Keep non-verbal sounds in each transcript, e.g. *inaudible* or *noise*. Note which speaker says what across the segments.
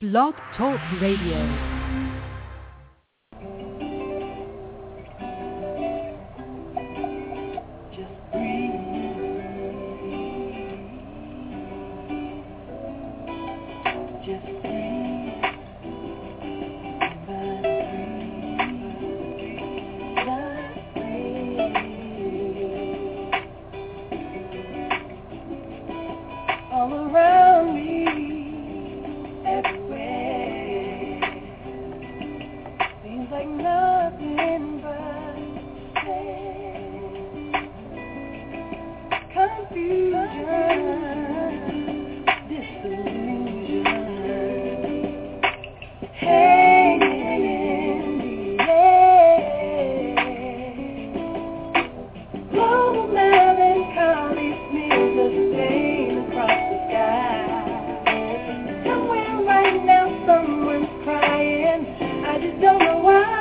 Speaker 1: Blog Talk Radio. why.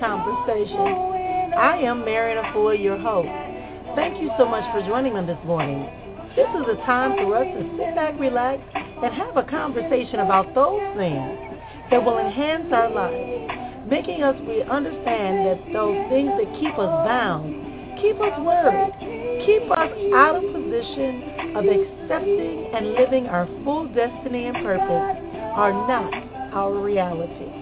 Speaker 2: Conversation
Speaker 1: I am Marian Efua, your host. Thank you so much for joining
Speaker 3: me this morning. This is a time for us to sit back, relax, and have a conversation
Speaker 2: about those things that will enhance our lives, making us we understand that those things that keep us bound, keep us worried, keep us out of position of accepting and living our full destiny and purpose are not our reality.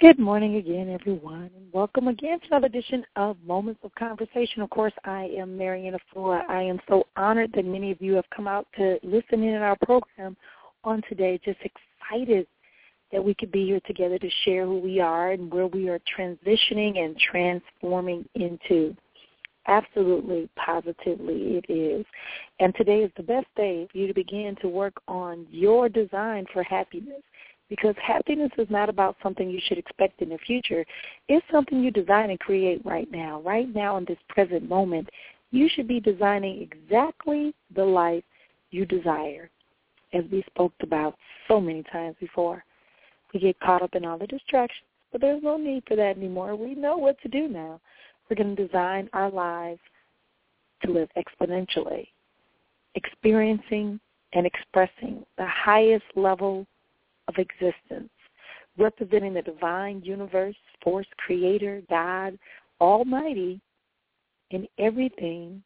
Speaker 2: Good morning again, everyone, and welcome again to another edition of Moments of Conversation. Of course, I am Marianne Efua. I am so honored that many of you have come out to listen in our program on today. Just excited that we could be here together to share who we are and where we are transitioning and transforming into. Absolutely, positively it is. And today is the best day for you to begin to work on your design for happiness because happiness is not about something you should expect in the future. It's something you design and create right now. Right now in this present moment, you should be designing exactly the life you desire, as we spoke about so many times before. We get caught up in all the distractions, but there's no need for that anymore. We know what to do now. We're going to design our lives to live exponentially, experiencing and expressing the highest level of existence, representing the divine universe, force, creator, God, Almighty, in everything,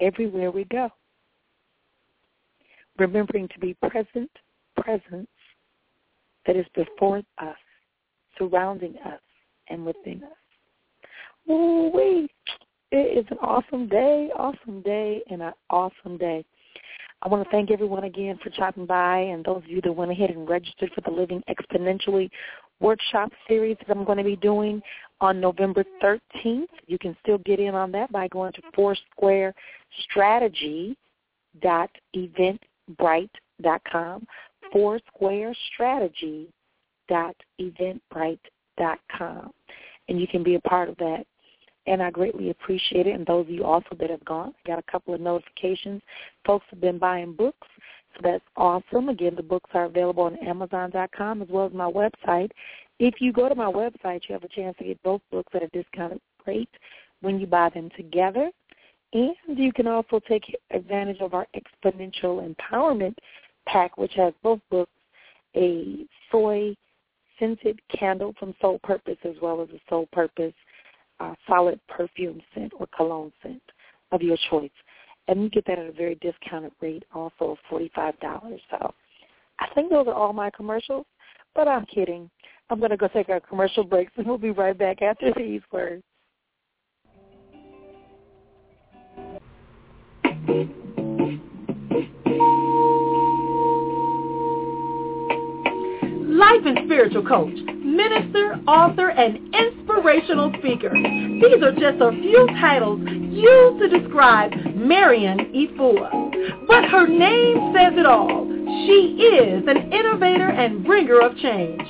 Speaker 2: everywhere we go. Remembering to be present, presence that is before us, surrounding us, and within us. Ooh, wee. It is an awesome day, awesome day, and an awesome day. I want to thank everyone again for stopping by and those of you that went ahead and registered for the Living Exponentially workshop series that I'm going to be doing on November 13th. You can still get in on that by going to foursquarestrategy.eventbrite.com foursquarestrategy.eventbrite.com. And you can be a part of that. And I greatly appreciate it. And those of you also that have gone, I got a couple of notifications. Folks have been buying books, so that's awesome. Again, the books are available on Amazon.com as well as my website. If you go to my website, you have a chance to get both books at a discounted rate when you buy them together. And you can also take advantage of our Exponential Empowerment Pack, which has both books, a soy scented candle from Soul Purpose as well as a Soul Purpose uh, solid perfume scent or cologne scent of your choice. And you get that at a very discounted rate, also of $45. So I think those are all my commercials, but I'm kidding. I'm going to go take our commercial breaks, and we'll be right back after these words.
Speaker 3: Life and spiritual coach, minister, author, and inspirational speaker. These are just a few titles used to describe Marian Efua. But her name says it all. She is an innovator and bringer of change.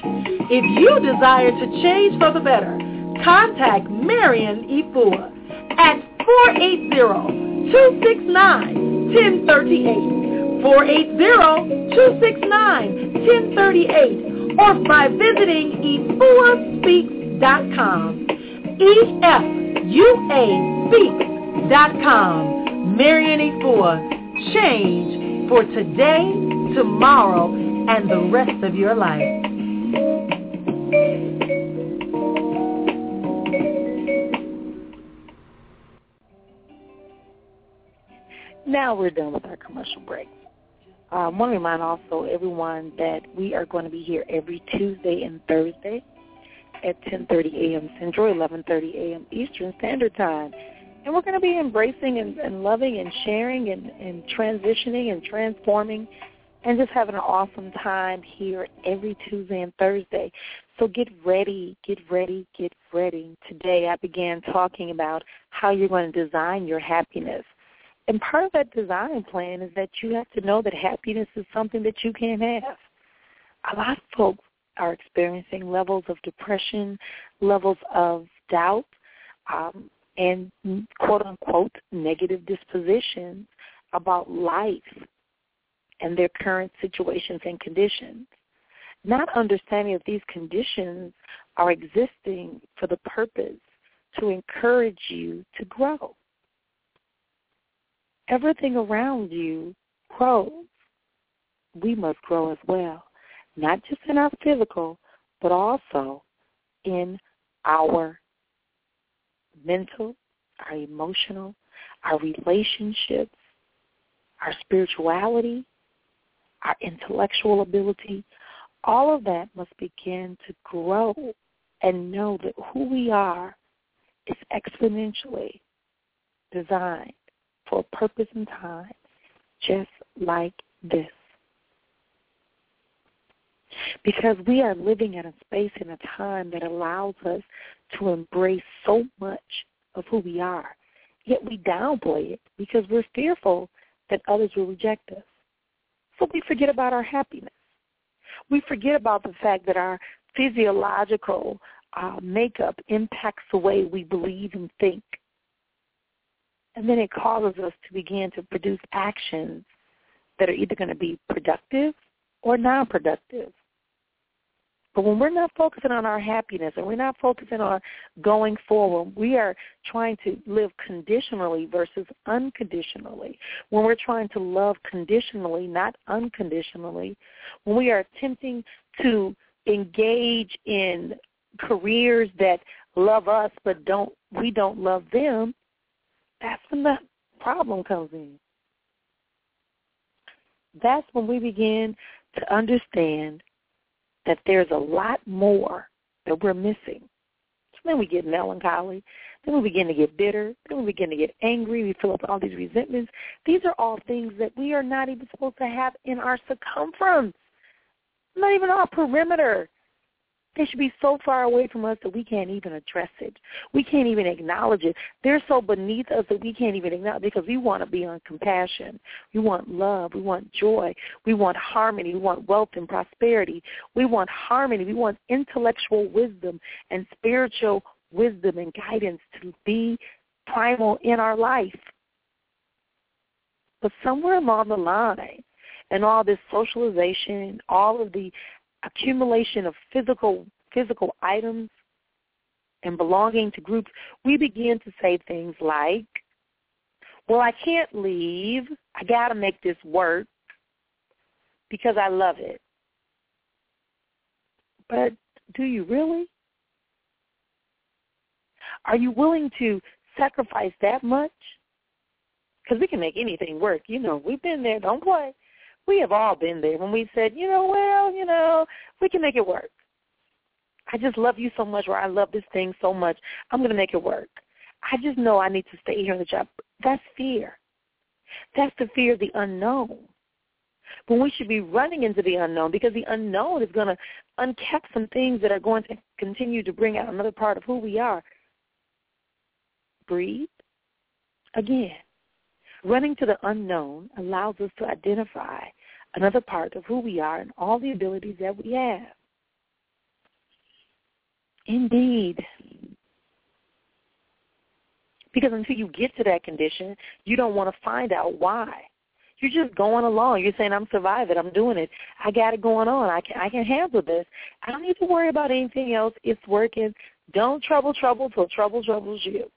Speaker 3: If you desire to change for the better, contact Marian Efua at 480-269-1038, 480-269-1038, or by visiting efuaspeaks.com, E-F-U-A speaks.com. Marian Efua, change for today, tomorrow, and the rest of your life.
Speaker 2: Now we're done with our commercial break. Um, want to remind also everyone that we are going to be here every Tuesday and Thursday at 10:30 a.m. Central, 11:30 a.m. Eastern Standard Time, and we're going to be embracing and, and loving and sharing and, and transitioning and transforming, and just having an awesome time here every Tuesday and Thursday. So get ready, get ready, get ready. Today I began talking about how you're going to design your happiness. And part of that design plan is that you have to know that happiness is something that you can't have. A lot of folks are experiencing levels of depression, levels of doubt, um, and quote unquote negative dispositions about life and their current situations and conditions. Not understanding that these conditions are existing for the purpose to encourage you to grow everything around you grows. We must grow as well, not just in our physical, but also in our mental, our emotional, our relationships, our spirituality, our intellectual ability. All of that must begin to grow and know that who we are is exponentially designed for a purpose and time, just like this. Because we are living in a space and a time that allows us to embrace so much of who we are, yet we downplay it because we're fearful that others will reject us. So we forget about our happiness. We forget about the fact that our physiological uh, makeup impacts the way we believe and think. And then it causes us to begin to produce actions that are either going to be productive or non-productive. But when we're not focusing on our happiness and we're not focusing on going forward, we are trying to live conditionally versus unconditionally. When we're trying to love conditionally, not unconditionally, when we are attempting to engage in careers that love us but don't we don't love them, that's when the problem comes in. That's when we begin to understand that there's a lot more that we're missing. So then we get melancholy. Then we begin to get bitter. Then we begin to get angry. We fill up all these resentments. These are all things that we are not even supposed to have in our circumference, not even our perimeter. They should be so far away from us that we can't even address it. We can't even acknowledge it. They're so beneath us that we can't even acknowledge because we want to be on compassion. We want love. We want joy. We want harmony. We want wealth and prosperity. We want harmony. We want intellectual wisdom and spiritual wisdom and guidance to be primal in our life. But somewhere along the line, and all this socialization, all of the accumulation of physical physical items and belonging to groups, we begin to say things like, well, I can't leave. I got to make this work because I love it. But do you really? Are you willing to sacrifice that much? Because we can make anything work. You know, we've been there. Don't play. We have all been there when we said, you know, well, you know, we can make it work. I just love you so much, or I love this thing so much. I'm going to make it work. I just know I need to stay here in the job. That's fear. That's the fear of the unknown. But we should be running into the unknown because the unknown is going to uncap some things that are going to continue to bring out another part of who we are. Breathe. Again, running to the unknown allows us to identify another part of who we are and all the abilities that we have. Indeed. Because until you get to that condition, you don't want to find out why. You're just going along. You're saying, I'm surviving. I'm doing it. I got it going on. I can, I can handle this. I don't need to worry about anything else. It's working. Don't trouble trouble till trouble troubles you.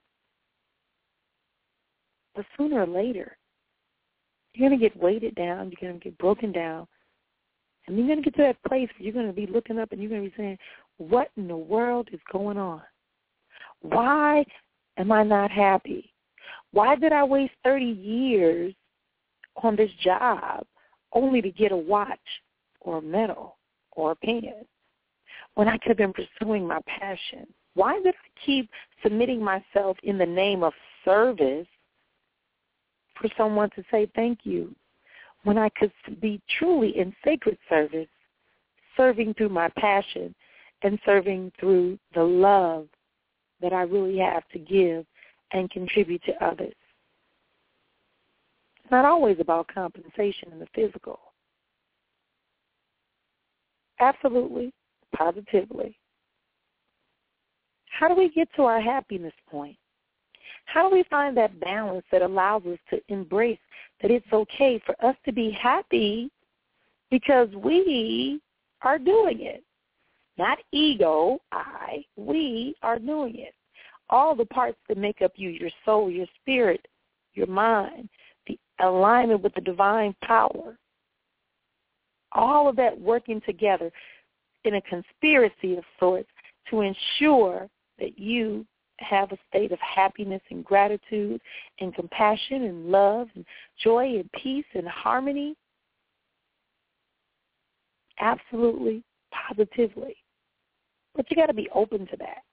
Speaker 2: But sooner or later, you're going to get weighted down. You're going to get broken down. And you're going to get to that place where you're going to be looking up and you're going to be saying, what in the world is going on? Why am I not happy? Why did I waste 30 years on this job only to get a watch or a medal or a pen when I could have been pursuing my passion? Why did I keep submitting myself in the name of service for someone to say thank you when I could be truly in sacred service, serving through my passion and serving through the love that I really have to give and contribute to others. It's not always about compensation in the physical. Absolutely, positively. How do we get to our happiness point? How do we find that balance that allows us to embrace that it's okay for us to be happy because we are doing it? Not ego, I, we are doing it. All the parts that make up you, your soul, your spirit, your mind, the alignment with the divine power, all of that working together in a conspiracy of sorts to ensure that you have a state of happiness and gratitude and compassion and love and joy and peace and harmony? Absolutely, positively. But you got to be open to that.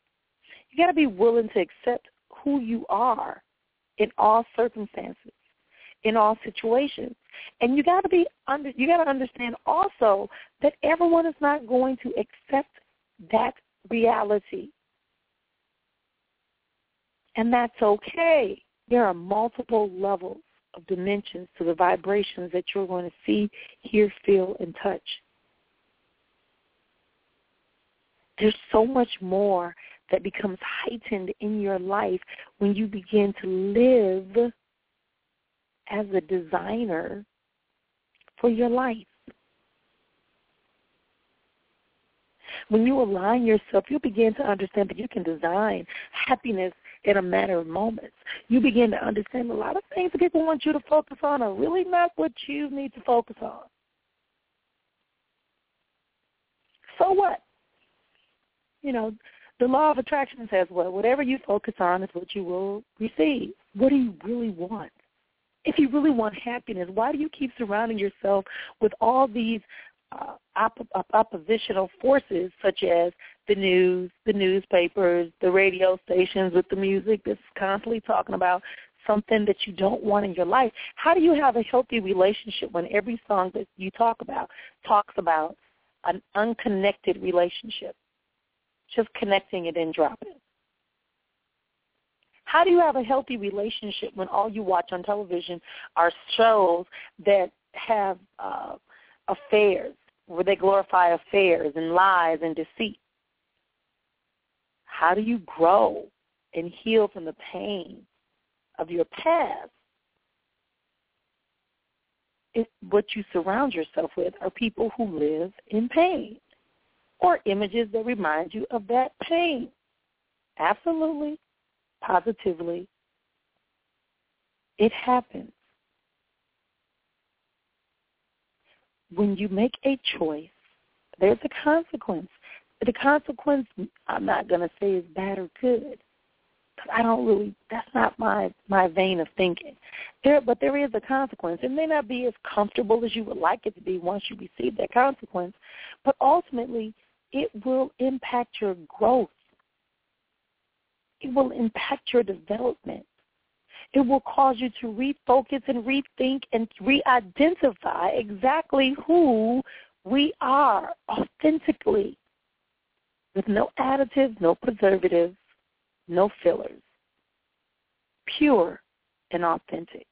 Speaker 2: You got to be willing to accept who you are in all circumstances, in all situations. And you got to be under you got to understand also that everyone is not going to accept that reality. And that's okay. There are multiple levels of dimensions to the vibrations that you're going to see, hear, feel, and touch. There's so much more that becomes heightened in your life when you begin to live as a designer for your life. When you align yourself, you begin to understand that you can design happiness in a matter of moments. You begin to understand a lot of things that people want you to focus on are really not what you need to focus on. So what? You know, the law of attraction says, well, whatever you focus on is what you will receive. What do you really want? If you really want happiness, why do you keep surrounding yourself with all these op- op- oppositional forces such as the news, the newspapers, the radio stations with the music that's constantly talking about something that you don't want in your life. How do you have a healthy relationship when every song that you talk about talks about an unconnected relationship? just connecting it and dropping? It. How do you have a healthy relationship when all you watch on television are shows that have uh, affairs, where they glorify affairs and lies and deceit? How do you grow and heal from the pain of your past? If what you surround yourself with are people who live in pain or images that remind you of that pain. Absolutely positively. It happens. When you make a choice, there's a consequence. The consequence, I'm not going to say is bad or good. Cause I don't really, that's not my, my vein of thinking. There, but there is a consequence. It may not be as comfortable as you would like it to be once you receive that consequence, but ultimately it will impact your growth it will impact your development. It will cause you to refocus and rethink and re-identify exactly who we are authentically with no additives, no preservatives, no fillers. Pure and authentic.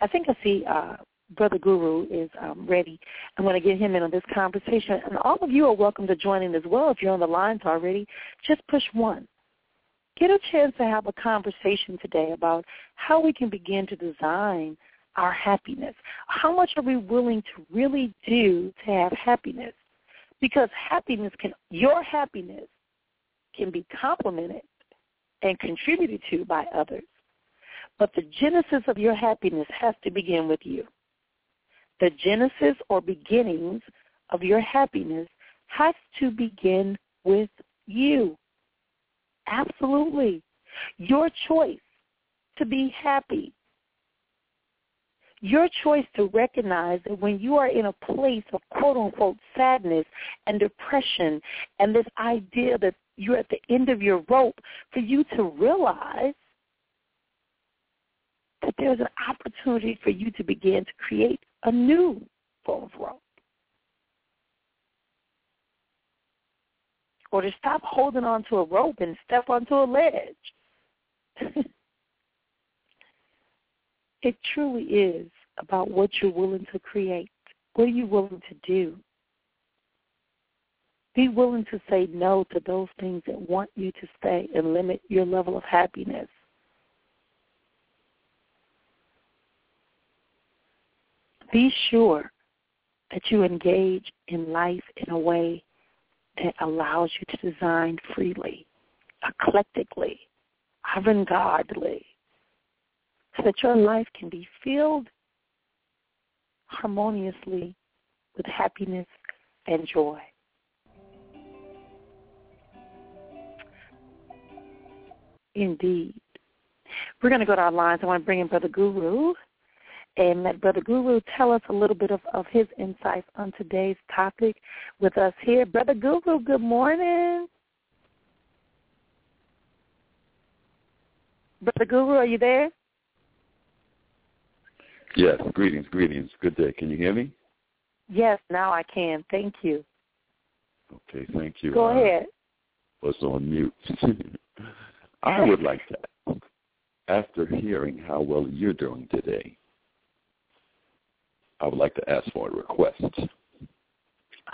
Speaker 2: I think I see uh, Brother Guru is um, ready. I'm going to get him in on this conversation. And all of you are welcome to join in as well if you're on the lines already. Just push one. Get a chance to have a conversation today about how we can begin to design our happiness. How much are we willing to really do to have happiness? Because happiness can, your happiness can be complemented and contributed to by others. But the genesis of your happiness has to begin with you the genesis or beginnings of your happiness has to begin with you. Absolutely. Your choice to be happy. Your choice to recognize that when you are in a place of quote unquote sadness and depression and this idea that you're at the end of your rope, for you to realize that there's an opportunity for you to begin to create a new form of rope. Or to stop holding onto a rope and step onto a ledge. *laughs* it truly is about what you're willing to create. What are you willing to do? Be willing to say no to those things that want you to stay and limit your level of happiness. Be sure that you engage in life in a way that allows you to design freely, eclectically, avant-gardely, so that your life can be filled harmoniously with happiness and joy. Indeed. We're going to go to our lines. I want to bring in Brother Guru and let Brother Guru tell us a little bit of, of his insights on today's topic with us here. Brother Guru, good morning. Brother Guru, are you there?
Speaker 4: Yes, greetings, greetings. Good day. Can you hear me?
Speaker 2: Yes, now I can. Thank you.
Speaker 4: Okay, thank you.
Speaker 2: Go uh, ahead.
Speaker 4: Was on mute. *laughs* I would like to, after hearing how well you're doing today, I would like to ask for a request.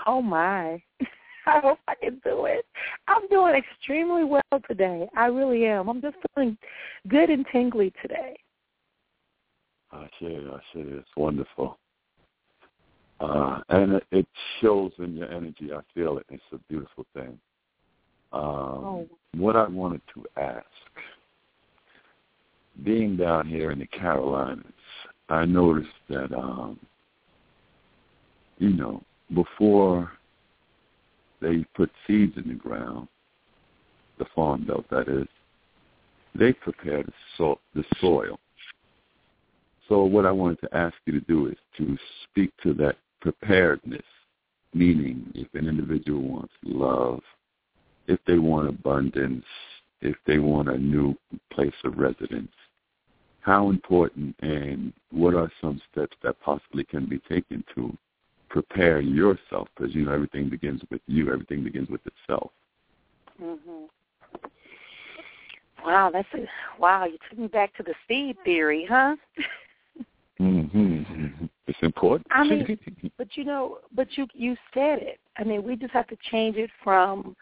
Speaker 2: Oh my. *laughs* I hope I can do it. I'm doing extremely well today. I really am. I'm just feeling good and tingly today.
Speaker 4: I see it. I see it. It's wonderful. Uh, and it, shows in your energy. I feel it. It's a beautiful thing. Um, oh. What I wanted to ask, being down here in the Carolinas, I noticed that um, you know, before they put seeds in the ground, the farm belt that is, they prepare the, so- the soil. So what I wanted to ask you to do is to speak to that preparedness, meaning if an individual wants love, if they want abundance, if they want a new place of residence, how important and what are some steps that possibly can be taken to prepare yourself because you know everything begins with you. Everything begins with itself.
Speaker 2: Mhm. Wow, that's a wow. You took me back to the seed theory, huh?
Speaker 4: Mm-hmm. *laughs* It's important.
Speaker 2: I mean, *laughs* but you know, but you you said it. I mean, we just have to change it from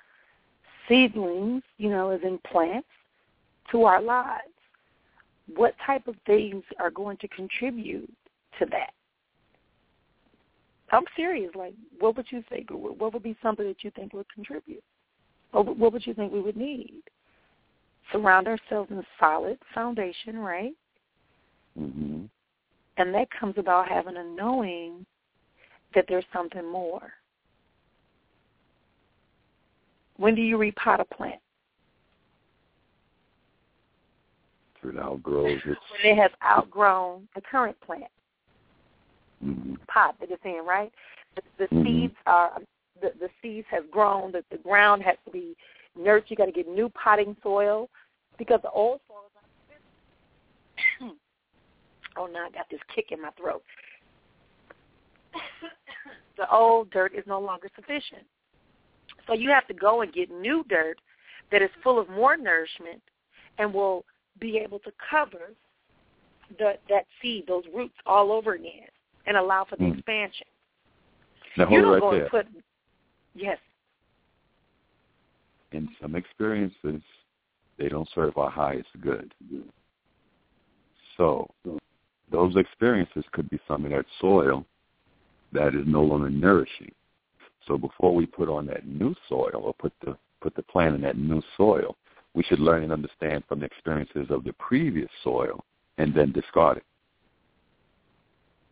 Speaker 2: seedlings, you know, as in plants, to our lives. What type of things are going to contribute to that? I'm serious. Like, what would you think? What would be something that you think would contribute? Or what would you think we would need? Surround ourselves in a solid foundation, right?
Speaker 4: mm-hmm.
Speaker 2: And that comes about having a knowing that there's something more. When do you repot a plant?
Speaker 4: It outgrows its.
Speaker 2: When it has outgrown the current plant. Pot that it's in, right? The, the
Speaker 4: Mhm.
Speaker 2: seeds are the, the seeds have grown. The, the ground has to be nurtured. You got to get new potting soil because the old soil is not *coughs* Oh, now I got this kick in my throat. *coughs* the old dirt is no longer sufficient. So you have to go and get new dirt that is full of more nourishment and will be able to cover the, that seed, those roots all over again and allow for the
Speaker 4: Mm.
Speaker 2: expansion.
Speaker 4: Now
Speaker 2: you don't
Speaker 4: right
Speaker 2: go
Speaker 4: there.
Speaker 2: and put yes.
Speaker 4: In some experiences, they don't serve our highest good. So those experiences could be some of that soil that is no longer nourishing. So before we put on that new soil or put the put the plant in that new soil, we should learn and understand from the experiences of the previous soil and then discard it.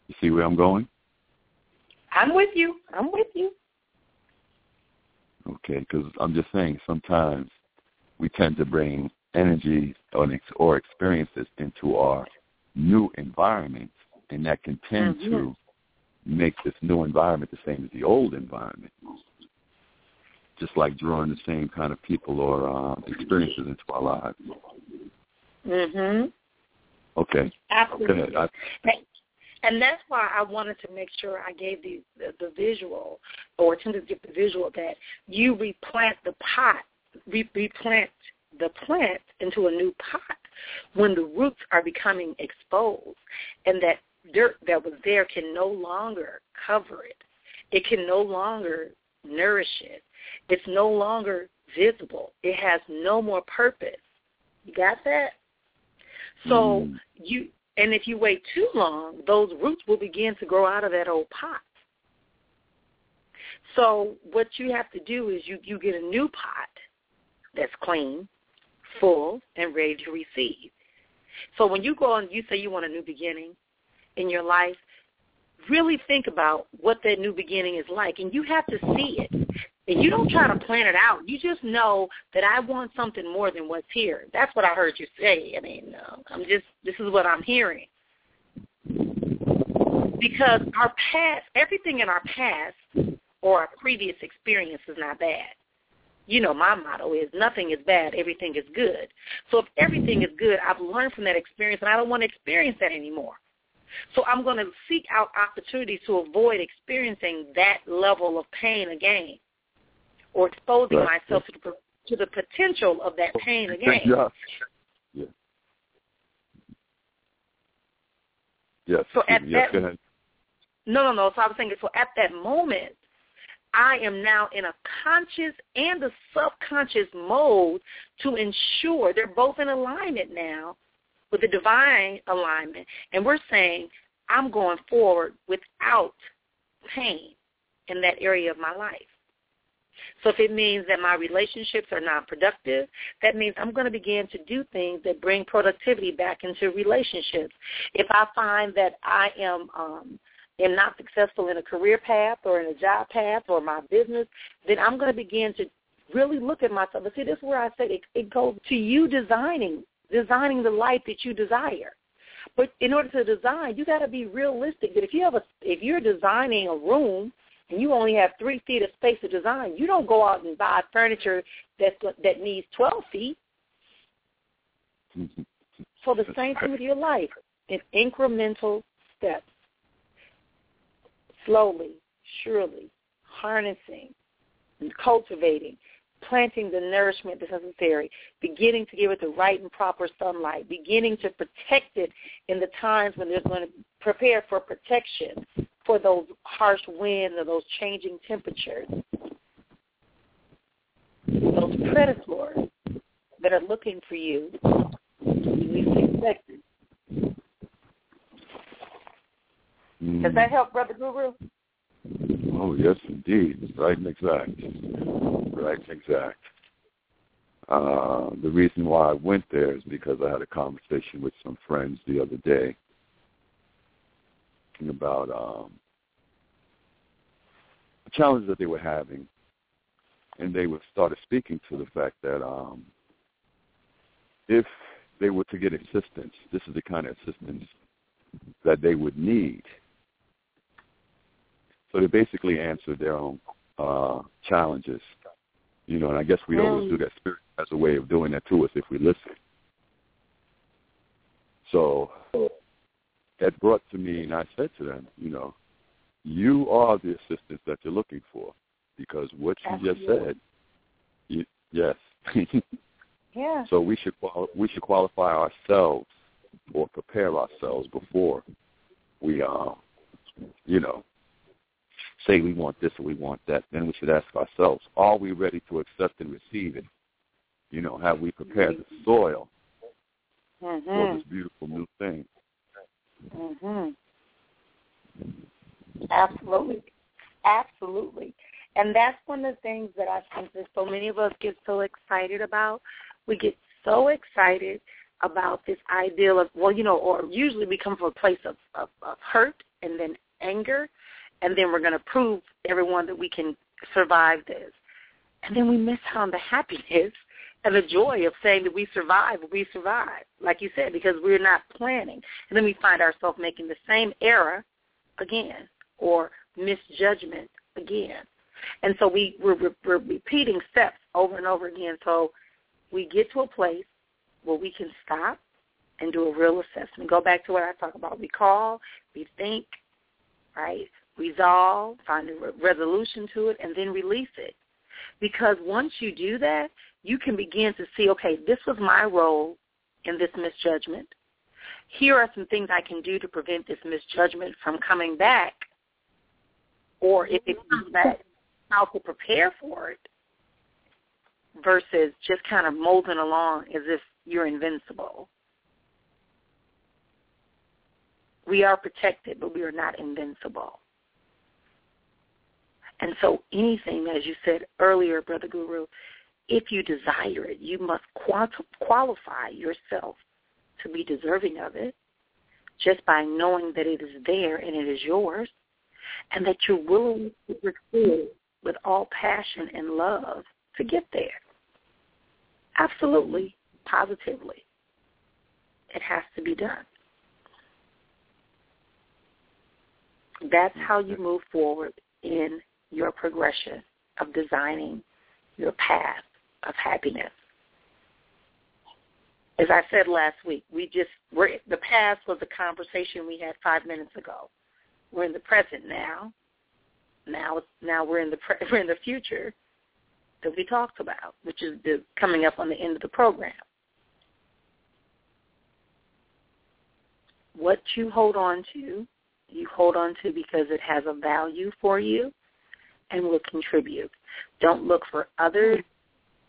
Speaker 4: You see where I'm going?
Speaker 2: I'm with you. I'm with you.
Speaker 4: Okay, because I'm just saying sometimes we tend to bring energy or, experiences into our new environment, and that can tend
Speaker 2: Mhm.
Speaker 4: to make this new environment the same as the old environment. Just like drawing the same kind of people or uh, experiences into our lives.
Speaker 2: Mhm.
Speaker 4: Okay,
Speaker 2: Absolutely.
Speaker 4: I,
Speaker 2: And that's why I wanted to make sure I gave the, the the visual or attempted to give the visual that you replant the pot, re- replant the plant into a new pot when the roots are becoming exposed and that dirt that was there can no longer cover it. It can no longer nourish it. It's no longer visible. It has no more purpose. You got that? So
Speaker 4: Mm.
Speaker 2: you and if you wait too long, those roots will begin to grow out of that old pot. So what you have to do is you, you get a new pot that's clean, full, and ready to receive. So when you go and you say you want a new beginning in your life, really think about what that new beginning is like, and you have to see it. And you don't try to plan it out. You just know that I want something more than what's here. That's what I heard you say. I mean, uh, I'm just this is what I'm hearing. Because our past, everything in our past or our previous experience is not bad. You know, my motto is nothing is bad, everything is good. So if everything is good, I've learned from that experience and I don't want to experience that anymore. So I'm going to seek out opportunities to avoid experiencing that level of pain again or exposing
Speaker 4: Right.
Speaker 2: myself to the, to the potential of that pain again.
Speaker 4: Yeah. Yeah. Yes.
Speaker 2: So at.
Speaker 4: Yes,
Speaker 2: that-
Speaker 4: go ahead.
Speaker 2: No, no, no. So I was thinking, so at that moment, I am now in a conscious and a subconscious mode to ensure they're both in alignment now with the divine alignment. And we're saying, I'm going forward without pain in that area of my life. So if it means that my relationships are not productive, that means I'm going to begin to do things that bring productivity back into relationships. If I find that I am um, am not successful in a career path or in a job path or my business, then I'm going to begin to really look at myself. And see, this is where I say it, it goes to you designing, designing the life that you desire. But in order to design, you got to be realistic. That if you have a, if you're designing a room and you only have three feet of space to design, you don't go out and buy furniture that that needs twelve feet. *laughs* So the same thing with your life, in incremental steps slowly, surely harnessing and cultivating, planting the nourishment that's necessary, beginning to give it the right and proper sunlight, beginning to protect it in the times when there's going to prepare for protection for those harsh winds or those changing temperatures. Those predators that are looking for you, you need to expect it.
Speaker 4: Mm.
Speaker 2: Does that help, Brother Guru?
Speaker 4: Oh, yes, indeed. Right and exact. Right and exact. Uh, the reason why I went there is because I had a conversation with some friends the other day about um, the challenge that they were having, and they were started speaking to the fact that um, if they were to get assistance, this is the kind of assistance that they would need so they basically answered their own uh, challenges. You know, and I guess we always do that. Spirit as a way of doing that to us if we listen. So that brought to me, and I said to them, you know, you are the assistance that you're looking for, because what you just said, you, yes. *laughs*
Speaker 2: Yeah.
Speaker 4: so we should quali- we should qualify ourselves or prepare ourselves before we, uh, you know, say we want this or we want that, then we should ask ourselves, are we ready to accept and receive it? You know, have we prepared the soil for
Speaker 2: Mhm.
Speaker 4: this beautiful new thing?
Speaker 2: Mhm. Absolutely. Absolutely. And that's one of the things that I think that so many of us get so excited about. We get so excited about this ideal of well, you know, or usually we come from a place of, of, of hurt and then anger and then we're gonna prove everyone that we can survive this. And then we miss out on the happiness and the joy of saying that we survive, we survive, like you said, because we're not planning. And then we find ourselves making the same error again or misjudgment again. And so we, we're, we're, repeating steps over and over again. So we get to a place where we can stop and do a real assessment. Go back to what I talk about. Recall, rethink, right? Resolve, find a re- resolution to it, and then release it. Because once you do that, you can begin to see, okay, this was my role in this misjudgment. Here are some things I can do to prevent this misjudgment from coming back. Or if it comes back, how to prepare for it versus just kind of molding along as if you're invincible. We are protected, but we are not invincible. And so anything, as you said earlier, Brother Guru, if you desire it, you must qualify yourself to be deserving of it just by knowing that it is there and it is yours and that you're willing to pursue with all passion and love to get there. Absolutely, positively. It has to be done. That's how you move forward in your progression of designing your path of happiness. As I said last week, we just we're, the past was a conversation we had five minutes ago. We're in the present now. Now, now we're in the pre, *laughs* we're in the future that we talked about, which is the, coming up on the end of the program. What you hold on to, you hold on to because it has a value for you and will contribute. Don't look for others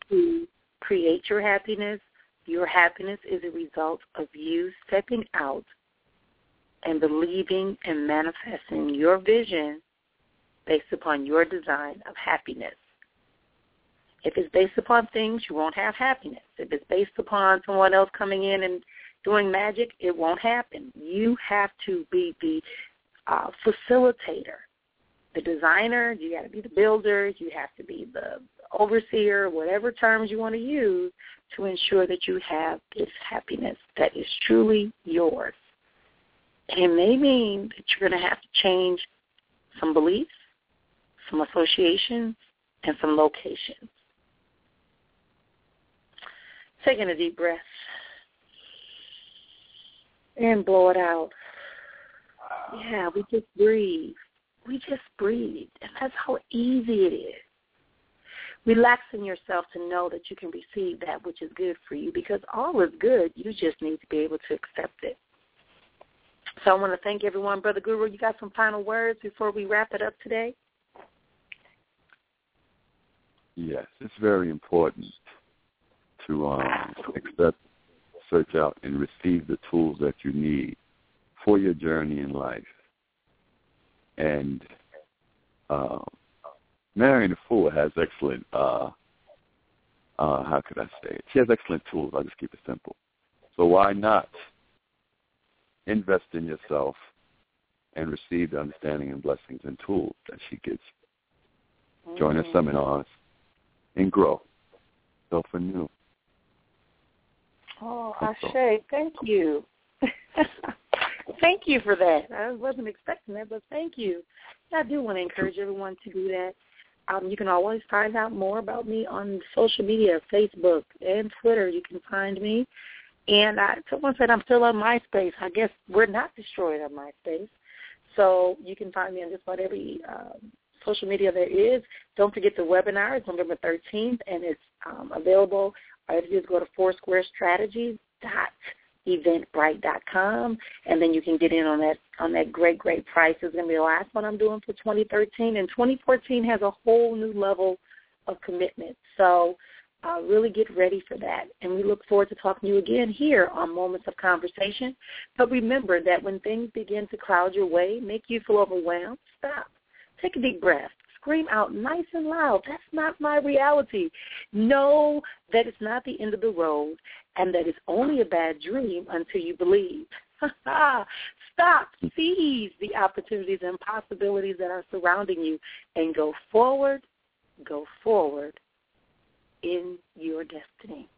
Speaker 2: to create your happiness. Your happiness is a result of you stepping out and believing and manifesting your vision based upon your design of happiness. If it's based upon things, you won't have happiness. If it's based upon someone else coming in and doing magic, it won't happen. You have to be the uh, facilitator, the designer. You got to be the builder. You have to be the overseer, whatever terms you want to use, to ensure that you have this happiness that is truly yours. And it may mean that you're going to have to change some beliefs, some associations, and some locations. Taking a deep breath and blow it out. Yeah, we just breathe. We just breathe. And that's how easy it is. Relaxing yourself to know that you can receive that which is good for you because all is good. You just need to be able to accept it. So I want to thank everyone. Brother Guru, you got some final words before we wrap it up today?
Speaker 4: Yes, it's very important to um, accept, search out, and receive the tools that you need for your journey in life. And uh, Marion the Fool has excellent, uh, uh, how could I say it? She has excellent tools. I'll just keep it simple. So why not invest in yourself and receive the understanding and blessings and tools that she gives you. Join her mm-hmm. seminars and grow. Self anew.
Speaker 2: Oh, Ashe, thank you. *laughs* thank you for that. I wasn't expecting that, but thank you. I do want to encourage everyone to do that. Um, you can always find out more about me on social media, Facebook and Twitter. You can find me and I, someone said I'm still on MySpace. I guess we're not destroyed on MySpace. So you can find me on just about every um, social media there is. Don't forget the webinar. It's November 13th, and it's um, available. All you have to do is go to Foursquare Strategies dot eventbrite.com and then you can get in on that on that great great price it's going to be the last one i'm doing for 2013 and 2014 has a whole new level of commitment so uh, really get ready for that. And we look forward to talking to you again here on Moments of Conversation. But remember that when things begin to cloud your way, make you feel overwhelmed, stop. Take a deep breath. Scream out nice and loud. That's not my reality. Know that it's not the end of the road and that it's only a bad dream until you believe. *laughs* Stop. Seize the opportunities and possibilities that are surrounding you and go forward, go forward, in your destiny.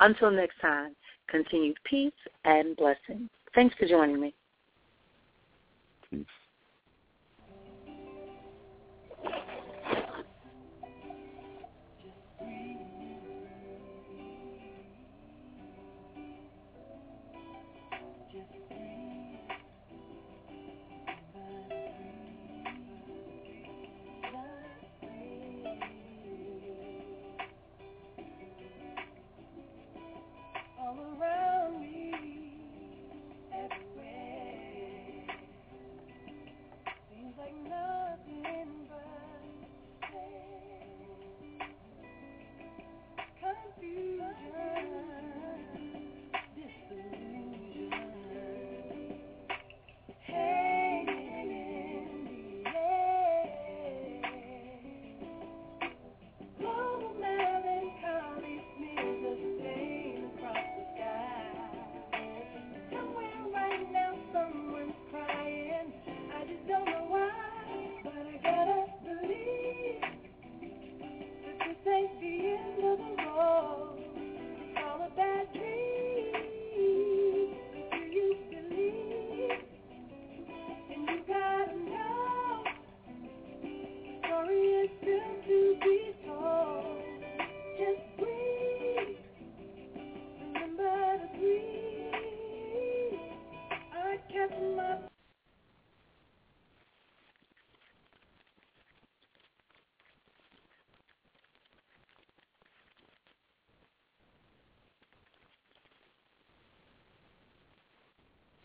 Speaker 2: Until next time, continued peace and blessings. Thanks for joining me.
Speaker 4: Peace.